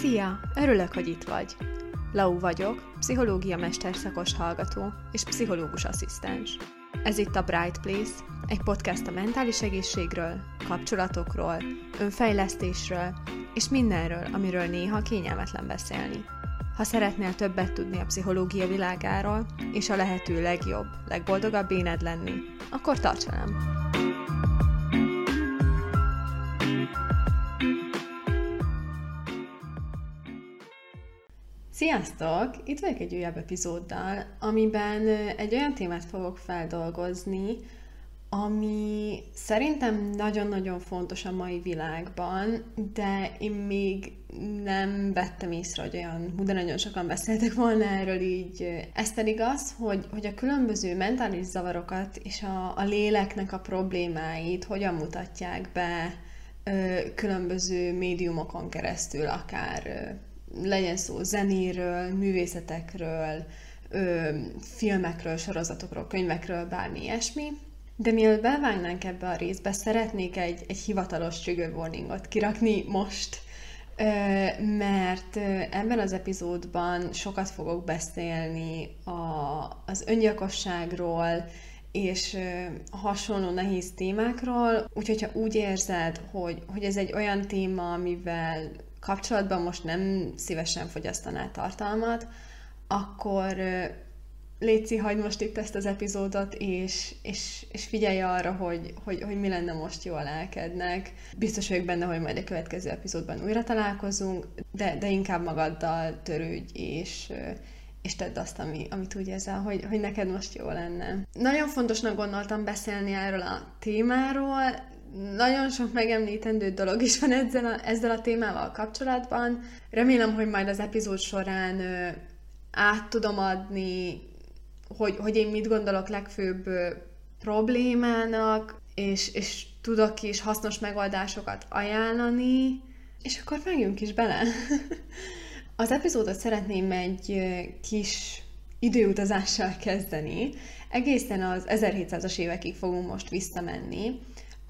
Szia! Örülök, hogy itt vagy. Lau vagyok, pszichológia mesterszakos hallgató és pszichológus asszisztens. Ez itt a Bright Place, egy podcast a mentális egészségről, kapcsolatokról, önfejlesztésről és mindenről, amiről néha kényelmetlen beszélni. Ha szeretnél többet tudni a pszichológia világáról, és a lehető legjobb, legboldogabb éned lenni, akkor tarts velem! Sziasztok! Itt vagyok egy újabb epizóddal, amiben egy olyan témát fogok feldolgozni, ami szerintem nagyon-nagyon fontos a mai világban, de én még nem vettem észre, hogy olyan de nagyon sokan beszéltek volna erről így. Ez pedig az, hogy, hogy a különböző mentális zavarokat és a, a léleknek a problémáit hogyan mutatják be különböző médiumokon keresztül, akár legyen szó zenéről, művészetekről, ö, filmekről, sorozatokról, könyvekről, bármi ilyesmi. De mielőtt bevágnánk ebbe a részbe, szeretnék egy, egy hivatalos trigger warningot kirakni most, ö, mert ebben az epizódban sokat fogok beszélni a, az öngyilkosságról, és hasonló nehéz témákról, úgyhogy ha úgy érzed, hogy, hogy ez egy olyan téma, amivel kapcsolatban most nem szívesen fogyasztanál tartalmat, akkor Léci, hagyd most itt ezt az epizódot, és, és, és figyelj arra, hogy, hogy, hogy mi lenne most jó a lelkednek. Biztos vagyok benne, hogy majd a következő epizódban újra találkozunk, de, de inkább magaddal törődj, és, és tedd azt, ami, amit úgy érzel, hogy, hogy neked most jó lenne. Nagyon fontosnak gondoltam beszélni erről a témáról, nagyon sok megemlítendő dolog is van ezzel a, ezzel a témával kapcsolatban. Remélem, hogy majd az epizód során ö, át tudom adni, hogy, hogy én mit gondolok legfőbb ö, problémának, és, és tudok is hasznos megoldásokat ajánlani, és akkor vágjunk is bele. az epizódot szeretném egy kis időutazással kezdeni. Egészen az 1700-as évekig fogunk most visszamenni,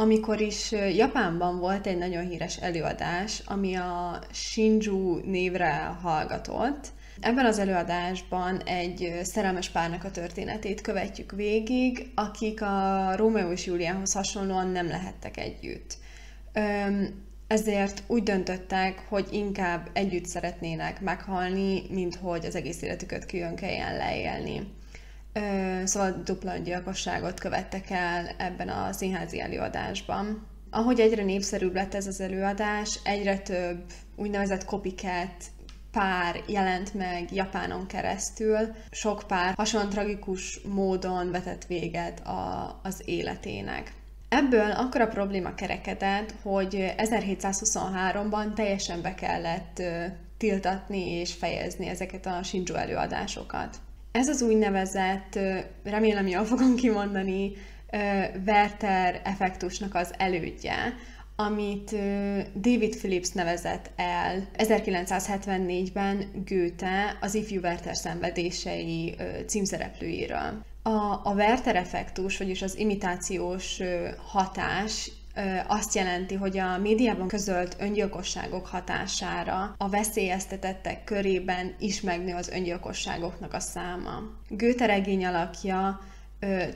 amikor is Japánban volt egy nagyon híres előadás, ami a Shinju névre hallgatott. Ebben az előadásban egy szerelmes párnak a történetét követjük végig, akik a Rómeó és Júliához hasonlóan nem lehettek együtt. Ezért úgy döntöttek, hogy inkább együtt szeretnének meghalni, mint hogy az egész életüket külön kelljen leélni szóval dupla gyilkosságot követtek el ebben a színházi előadásban. Ahogy egyre népszerűbb lett ez az előadás, egyre több úgynevezett copycat pár jelent meg Japánon keresztül. Sok pár hasonlóan tragikus módon vetett véget a, az életének. Ebből akkor a probléma kerekedett, hogy 1723-ban teljesen be kellett tiltatni és fejezni ezeket a Shinju előadásokat. Ez az úgynevezett, remélem jól fogom kimondani, Werther effektusnak az elődje, amit David Phillips nevezett el 1974-ben Goethe az ifjú Werther szenvedései címszereplőiről. A, a Werther effektus, vagyis az imitációs hatás azt jelenti, hogy a médiában közölt öngyilkosságok hatására a veszélyeztetettek körében is megnő az öngyilkosságoknak a száma. Goethe regény alakja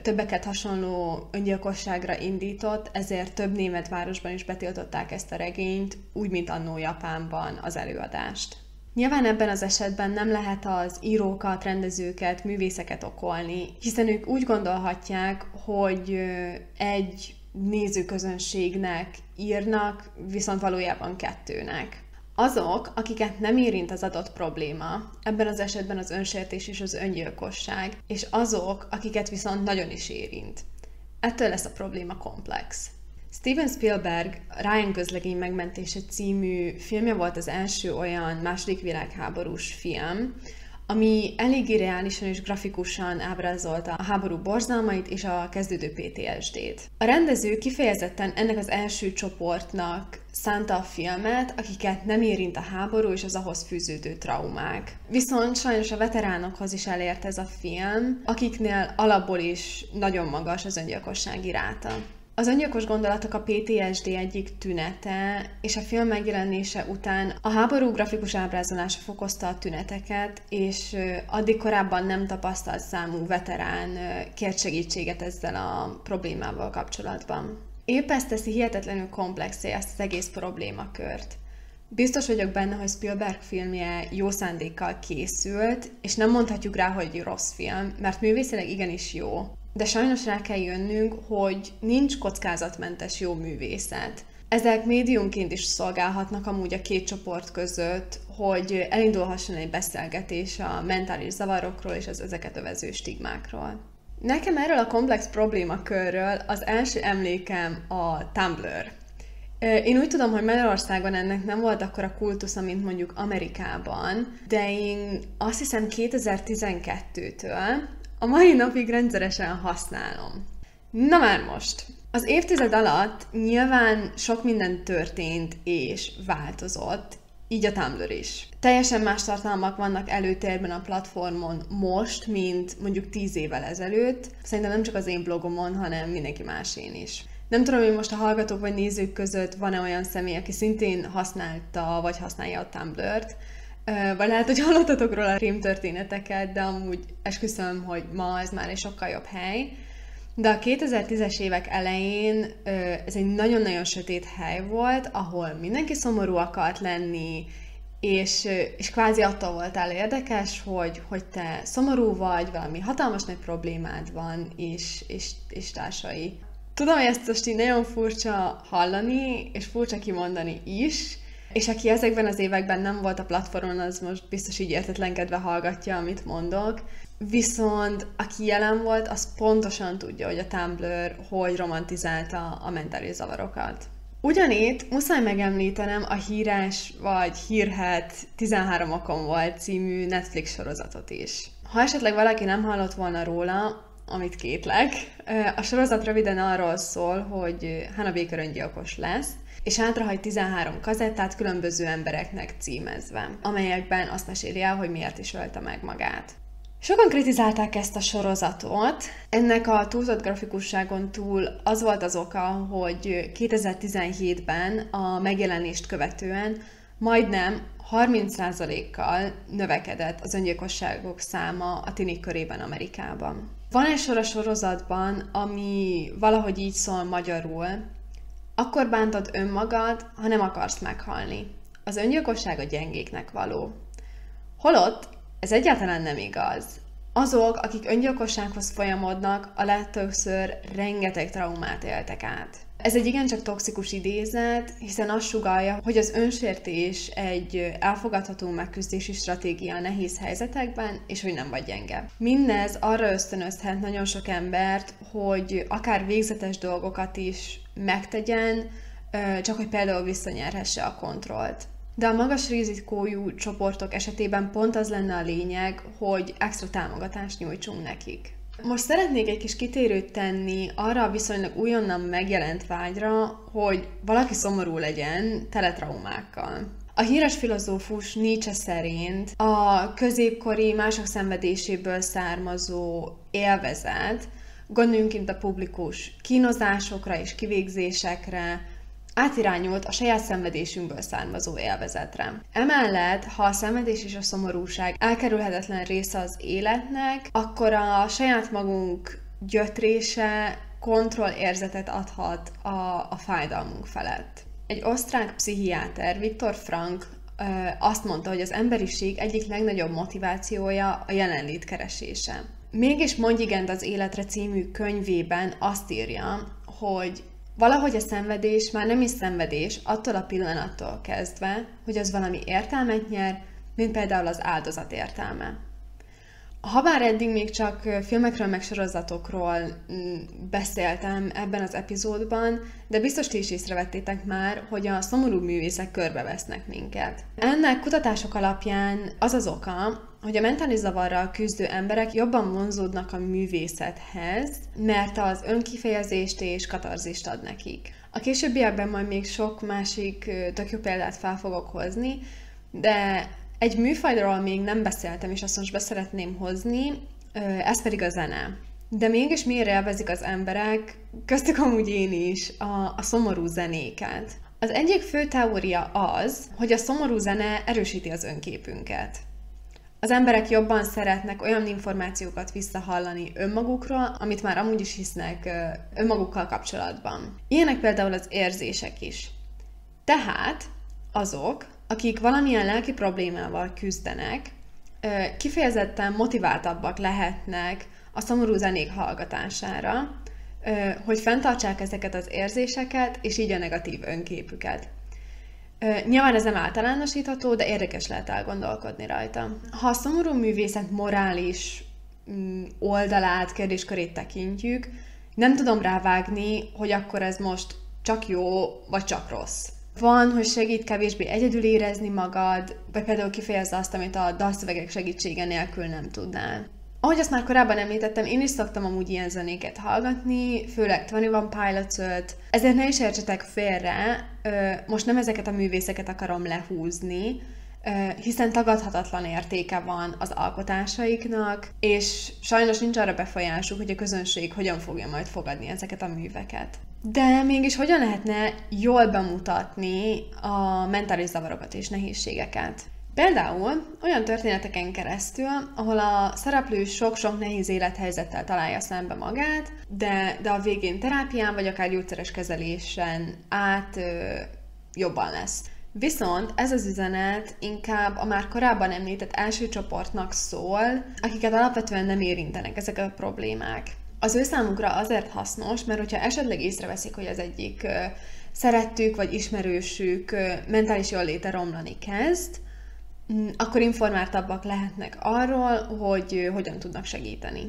többeket hasonló öngyilkosságra indított, ezért több német városban is betiltották ezt a regényt, úgy, mint annó Japánban az előadást. Nyilván ebben az esetben nem lehet az írókat, rendezőket, művészeket okolni, hiszen ők úgy gondolhatják, hogy egy nézőközönségnek írnak, viszont valójában kettőnek. Azok, akiket nem érint az adott probléma, ebben az esetben az önsértés és az öngyilkosság, és azok, akiket viszont nagyon is érint. Ettől lesz a probléma komplex. Steven Spielberg Ryan közlegény megmentése című filmje volt az első olyan második világháborús film, ami eléggé reálisan és grafikusan ábrázolta a háború borzalmait és a kezdődő PTSD-t. A rendező kifejezetten ennek az első csoportnak szánta a filmet, akiket nem érint a háború és az ahhoz fűződő traumák. Viszont sajnos a veteránokhoz is elért ez a film, akiknél alapból is nagyon magas az öngyilkossági ráta. Az öngyilkos gondolatok a PTSD egyik tünete, és a film megjelenése után a háború grafikus ábrázolása fokozta a tüneteket, és addig korábban nem tapasztalt számú veterán kért segítséget ezzel a problémával kapcsolatban. Épp ezt teszi hihetetlenül komplexé ezt az egész problémakört. Biztos vagyok benne, hogy Spielberg filmje jó szándékkal készült, és nem mondhatjuk rá, hogy rossz film, mert művészileg igenis jó. De sajnos rá kell jönnünk, hogy nincs kockázatmentes jó művészet. Ezek médiumként is szolgálhatnak amúgy a két csoport között, hogy elindulhasson egy beszélgetés a mentális zavarokról és az ezeket övező stigmákról. Nekem erről a komplex problémakörről az első emlékem a Tumblr. Én úgy tudom, hogy Magyarországon ennek nem volt akkor a kultusza, mint mondjuk Amerikában, de én azt hiszem 2012-től a mai napig rendszeresen használom. Na már most! Az évtized alatt nyilván sok minden történt és változott, így a Tumblr is. Teljesen más tartalmak vannak előtérben a platformon most, mint mondjuk tíz évvel ezelőtt. Szerintem nem csak az én blogomon, hanem mindenki másén is. Nem tudom, hogy most a hallgatók vagy nézők között van-e olyan személy, aki szintén használta vagy használja a Tumblr-t, vagy lehet, hogy hallottatok róla a történeteket, de amúgy esküszöm, hogy ma ez már egy sokkal jobb hely. De a 2010-es évek elején ez egy nagyon-nagyon sötét hely volt, ahol mindenki szomorú akart lenni, és, és kvázi attól voltál érdekes, hogy, hogy te szomorú vagy, valami hatalmas nagy problémád van, és, és, és társai. Tudom, hogy ezt most így nagyon furcsa hallani, és furcsa kimondani is, és aki ezekben az években nem volt a platformon, az most biztos így értetlenkedve hallgatja, amit mondok. Viszont aki jelen volt, az pontosan tudja, hogy a Tumblr hogy romantizálta a mentális zavarokat. Ugyanitt muszáj megemlítenem a híres vagy hírhet 13 okon volt című Netflix sorozatot is. Ha esetleg valaki nem hallott volna róla, amit kétlek, a sorozat röviden arról szól, hogy Hannah Baker öngyilkos lesz, és hátrahagy 13 kazettát különböző embereknek címezve, amelyekben azt meséli el, hogy miért is ölte meg magát. Sokan kritizálták ezt a sorozatot. Ennek a túlzott grafikusságon túl az volt az oka, hogy 2017-ben a megjelenést követően majdnem 30%-kal növekedett az öngyilkosságok száma a tinik körében Amerikában. Van egy sor a sorozatban, ami valahogy így szól magyarul, akkor bántod önmagad, ha nem akarsz meghalni. Az öngyilkosság a gyengéknek való. Holott ez egyáltalán nem igaz. Azok, akik öngyilkossághoz folyamodnak, a legtöbbször rengeteg traumát éltek át. Ez egy igencsak toxikus idézet, hiszen azt sugalja, hogy az önsértés egy elfogadható megküzdési stratégia a nehéz helyzetekben, és hogy nem vagy gyenge. Mindez arra ösztönözhet nagyon sok embert, hogy akár végzetes dolgokat is megtegyen, csak hogy például visszanyerhesse a kontrollt. De a magas rizikójú csoportok esetében pont az lenne a lényeg, hogy extra támogatást nyújtsunk nekik. Most szeretnék egy kis kitérőt tenni arra a viszonylag újonnan megjelent vágyra, hogy valaki szomorú legyen teletraumákkal. A híres filozófus Nietzsche szerint a középkori mások szenvedéséből származó élvezet, gondoljunk itt a publikus kínozásokra és kivégzésekre, átirányult a saját szenvedésünkből származó élvezetre. Emellett, ha a szenvedés és a szomorúság elkerülhetetlen része az életnek, akkor a saját magunk gyötrése kontrollérzetet adhat a, a fájdalmunk felett. Egy osztrák pszichiáter, Viktor Frank azt mondta, hogy az emberiség egyik legnagyobb motivációja a jelenlét keresése. Mégis mondj igent az életre című könyvében azt írja, hogy Valahogy a szenvedés már nem is szenvedés attól a pillanattól kezdve, hogy az valami értelmet nyer, mint például az áldozat értelme. Habár eddig még csak filmekről meg sorozatokról mm, beszéltem ebben az epizódban, de biztos ti is észrevettétek már, hogy a szomorú művészek körbevesznek minket. Ennek kutatások alapján az az oka, hogy a mentális zavarral küzdő emberek jobban vonzódnak a művészethez, mert az önkifejezést és katarzist ad nekik. A későbbiekben majd még sok másik tök jó példát fel fogok hozni, de egy műfajról még nem beszéltem, és azt most beszeretném hozni, ez pedig a zene. de mégis miért élvezik az emberek, köztük amúgy én is, a, a szomorú zenéket. Az egyik fő teória az, hogy a szomorú zene erősíti az önképünket. Az emberek jobban szeretnek olyan információkat visszahallani önmagukról, amit már amúgy is hisznek önmagukkal kapcsolatban. Ilyenek például az érzések is. Tehát azok, akik valamilyen lelki problémával küzdenek, kifejezetten motiváltabbak lehetnek a szomorú zenék hallgatására, hogy fenntartsák ezeket az érzéseket, és így a negatív önképüket. Nyilván ez nem általánosítható, de érdekes lehet elgondolkodni rajta. Ha a szomorú művészet morális mm, oldalát, kérdéskörét tekintjük, nem tudom rávágni, hogy akkor ez most csak jó, vagy csak rossz. Van, hogy segít kevésbé egyedül érezni magad, vagy például kifejezze azt, amit a dalszövegek segítsége nélkül nem tudnál. Ahogy azt már korábban említettem, én is szoktam amúgy ilyen zenéket hallgatni, főleg 21 pilots ezért ne is értsetek félre, most nem ezeket a művészeket akarom lehúzni, hiszen tagadhatatlan értéke van az alkotásaiknak, és sajnos nincs arra befolyásuk, hogy a közönség hogyan fogja majd fogadni ezeket a műveket. De mégis hogyan lehetne jól bemutatni a mentális zavarokat és nehézségeket? Például olyan történeteken keresztül, ahol a szereplő sok-sok nehéz élethelyzettel találja szembe magát, de, de a végén terápián vagy akár gyógyszeres kezelésen át ö, jobban lesz. Viszont ez az üzenet inkább a már korábban említett első csoportnak szól, akiket alapvetően nem érintenek ezek a problémák. Az ő számukra azért hasznos, mert hogyha esetleg észreveszik, hogy az egyik szerettük vagy ismerősük mentális jól léte romlani kezd, akkor informáltabbak lehetnek arról, hogy hogyan tudnak segíteni.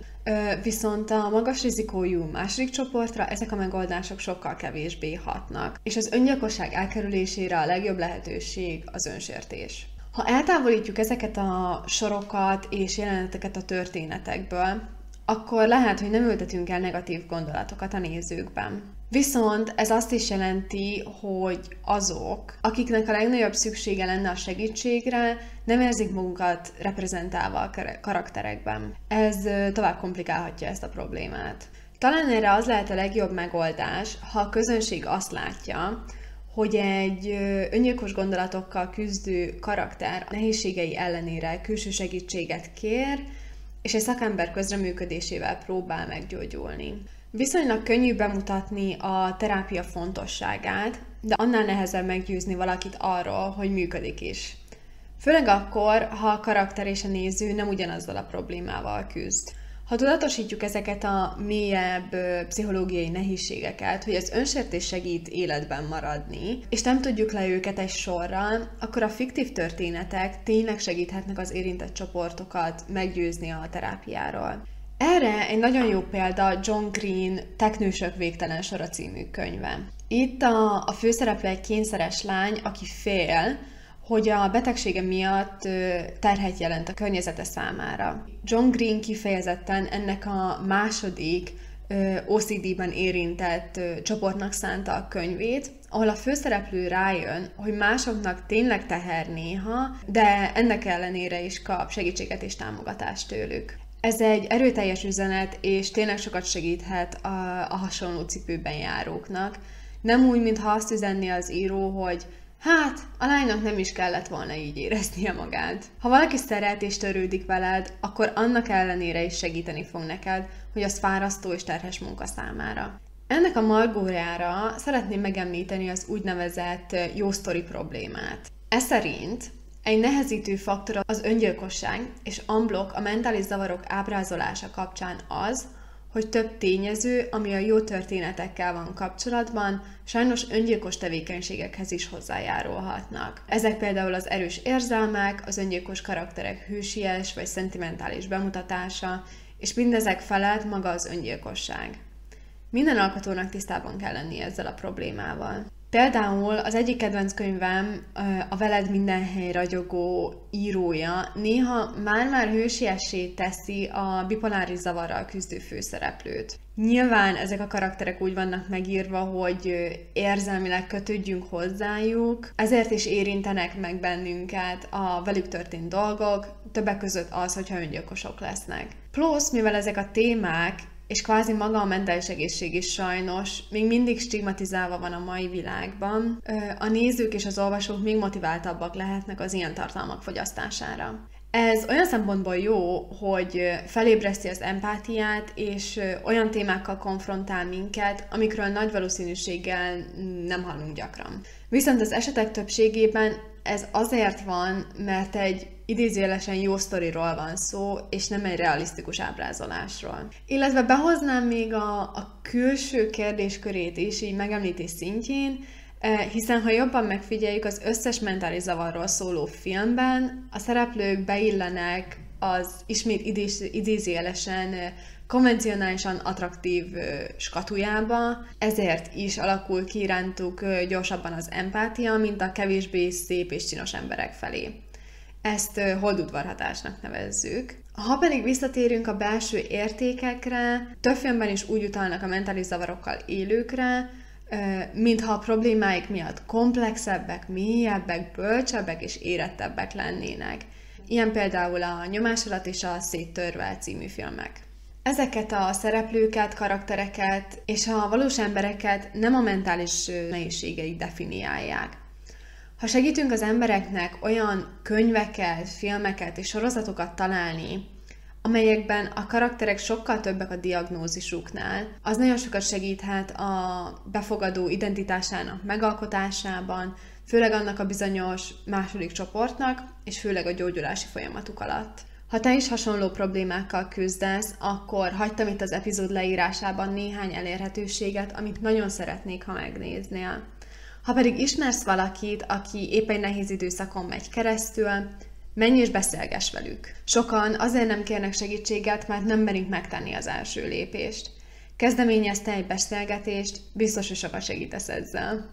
Viszont a magas rizikójú második csoportra ezek a megoldások sokkal kevésbé hatnak, és az öngyilkosság elkerülésére a legjobb lehetőség az önsértés. Ha eltávolítjuk ezeket a sorokat és jeleneteket a történetekből, akkor lehet, hogy nem ültetünk el negatív gondolatokat a nézőkben. Viszont ez azt is jelenti, hogy azok, akiknek a legnagyobb szüksége lenne a segítségre, nem érzik magukat reprezentálva a karakterekben. Ez tovább komplikálhatja ezt a problémát. Talán erre az lehet a legjobb megoldás, ha a közönség azt látja, hogy egy öngyilkos gondolatokkal küzdő karakter nehézségei ellenére külső segítséget kér, és egy szakember közreműködésével próbál meggyógyulni. Viszonylag könnyű bemutatni a terápia fontosságát, de annál nehezebb meggyőzni valakit arról, hogy működik is. Főleg akkor, ha a karakter és a néző nem ugyanazzal a problémával küzd. Ha tudatosítjuk ezeket a mélyebb pszichológiai nehézségeket, hogy az önsértés segít életben maradni, és nem tudjuk le őket egy sorral, akkor a fiktív történetek tényleg segíthetnek az érintett csoportokat meggyőzni a terápiáról. Erre egy nagyon jó példa John Green Teknősök végtelen sora című könyve. Itt a, a főszereplő egy kényszeres lány, aki fél, hogy a betegsége miatt terhet jelent a környezete számára. John Green kifejezetten ennek a második OCD-ben érintett csoportnak szánta a könyvét, ahol a főszereplő rájön, hogy másoknak tényleg teher néha, de ennek ellenére is kap segítséget és támogatást tőlük. Ez egy erőteljes üzenet, és tényleg sokat segíthet a, a hasonló cipőben járóknak. Nem úgy, mintha azt üzenni az író, hogy hát, a lánynak nem is kellett volna így éreznie magát. Ha valaki szeret és törődik veled, akkor annak ellenére is segíteni fog neked, hogy az fárasztó és terhes munka számára. Ennek a margójára szeretném megemlíteni az úgynevezett jó sztori problémát. Ez szerint egy nehezítő faktor az öngyilkosság és amblok a mentális zavarok ábrázolása kapcsán az, hogy több tényező, ami a jó történetekkel van kapcsolatban, sajnos öngyilkos tevékenységekhez is hozzájárulhatnak. Ezek például az erős érzelmek, az öngyilkos karakterek hősies vagy szentimentális bemutatása, és mindezek felett maga az öngyilkosság. Minden alkotónak tisztában kell lenni ezzel a problémával. Például az egyik kedvenc könyvem, a Veled minden hely ragyogó írója néha már-már hősiessé teszi a bipoláris zavarral küzdő főszereplőt. Nyilván ezek a karakterek úgy vannak megírva, hogy érzelmileg kötődjünk hozzájuk, ezért is érintenek meg bennünket a velük történt dolgok, többek között az, hogyha öngyilkosok lesznek. Plusz, mivel ezek a témák és kvázi maga a mentális egészség is sajnos még mindig stigmatizálva van a mai világban, a nézők és az olvasók még motiváltabbak lehetnek az ilyen tartalmak fogyasztására. Ez olyan szempontból jó, hogy felébreszti az empátiát, és olyan témákkal konfrontál minket, amikről nagy valószínűséggel nem hallunk gyakran. Viszont az esetek többségében ez azért van, mert egy idézőjelesen jó sztoriról van szó, és nem egy realisztikus ábrázolásról. Illetve behoznám még a, a külső kérdéskörét is, így megemlítés szintjén, eh, hiszen ha jobban megfigyeljük, az összes mentális zavarról szóló filmben a szereplők beillenek az ismét idézőjelesen eh, konvencionálisan attraktív skatujába, ezért is alakul ki irántuk gyorsabban az empátia, mint a kevésbé szép és csinos emberek felé. Ezt holdudvarhatásnak nevezzük. Ha pedig visszatérünk a belső értékekre, több filmben is úgy utalnak a mentális zavarokkal élőkre, mintha a problémáik miatt komplexebbek, mélyebbek, bölcsebbek és érettebbek lennének. Ilyen például a Nyomás alatt és a Széttörve című filmek. Ezeket a szereplőket, karaktereket és a valós embereket nem a mentális nehézségeik definiálják. Ha segítünk az embereknek olyan könyveket, filmeket és sorozatokat találni, amelyekben a karakterek sokkal többek a diagnózisuknál, az nagyon sokat segíthet a befogadó identitásának megalkotásában, főleg annak a bizonyos második csoportnak, és főleg a gyógyulási folyamatuk alatt. Ha te is hasonló problémákkal küzdesz, akkor hagytam itt az epizód leírásában néhány elérhetőséget, amit nagyon szeretnék, ha megnéznél. Ha pedig ismersz valakit, aki épp egy nehéz időszakon megy keresztül, menj és beszélges velük. Sokan azért nem kérnek segítséget, mert nem merik megtenni az első lépést. Kezdeményezte egy beszélgetést, biztos, hogy sokat segítesz ezzel.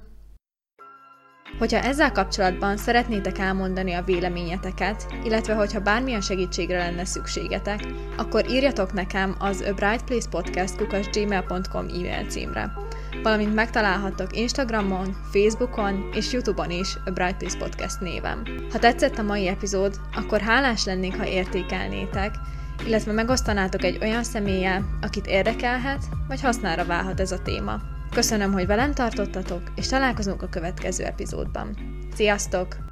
Hogyha ezzel kapcsolatban szeretnétek elmondani a véleményeteket, illetve hogyha bármilyen segítségre lenne szükségetek, akkor írjatok nekem az A Bright Place Podcast e-mail címre. Valamint megtalálhattok Instagramon, Facebookon és Youtube-on is a Bright Place Podcast névem. Ha tetszett a mai epizód, akkor hálás lennék, ha értékelnétek, illetve megosztanátok egy olyan személlyel, akit érdekelhet, vagy hasznára válhat ez a téma. Köszönöm, hogy velem tartottatok, és találkozunk a következő epizódban. Sziasztok!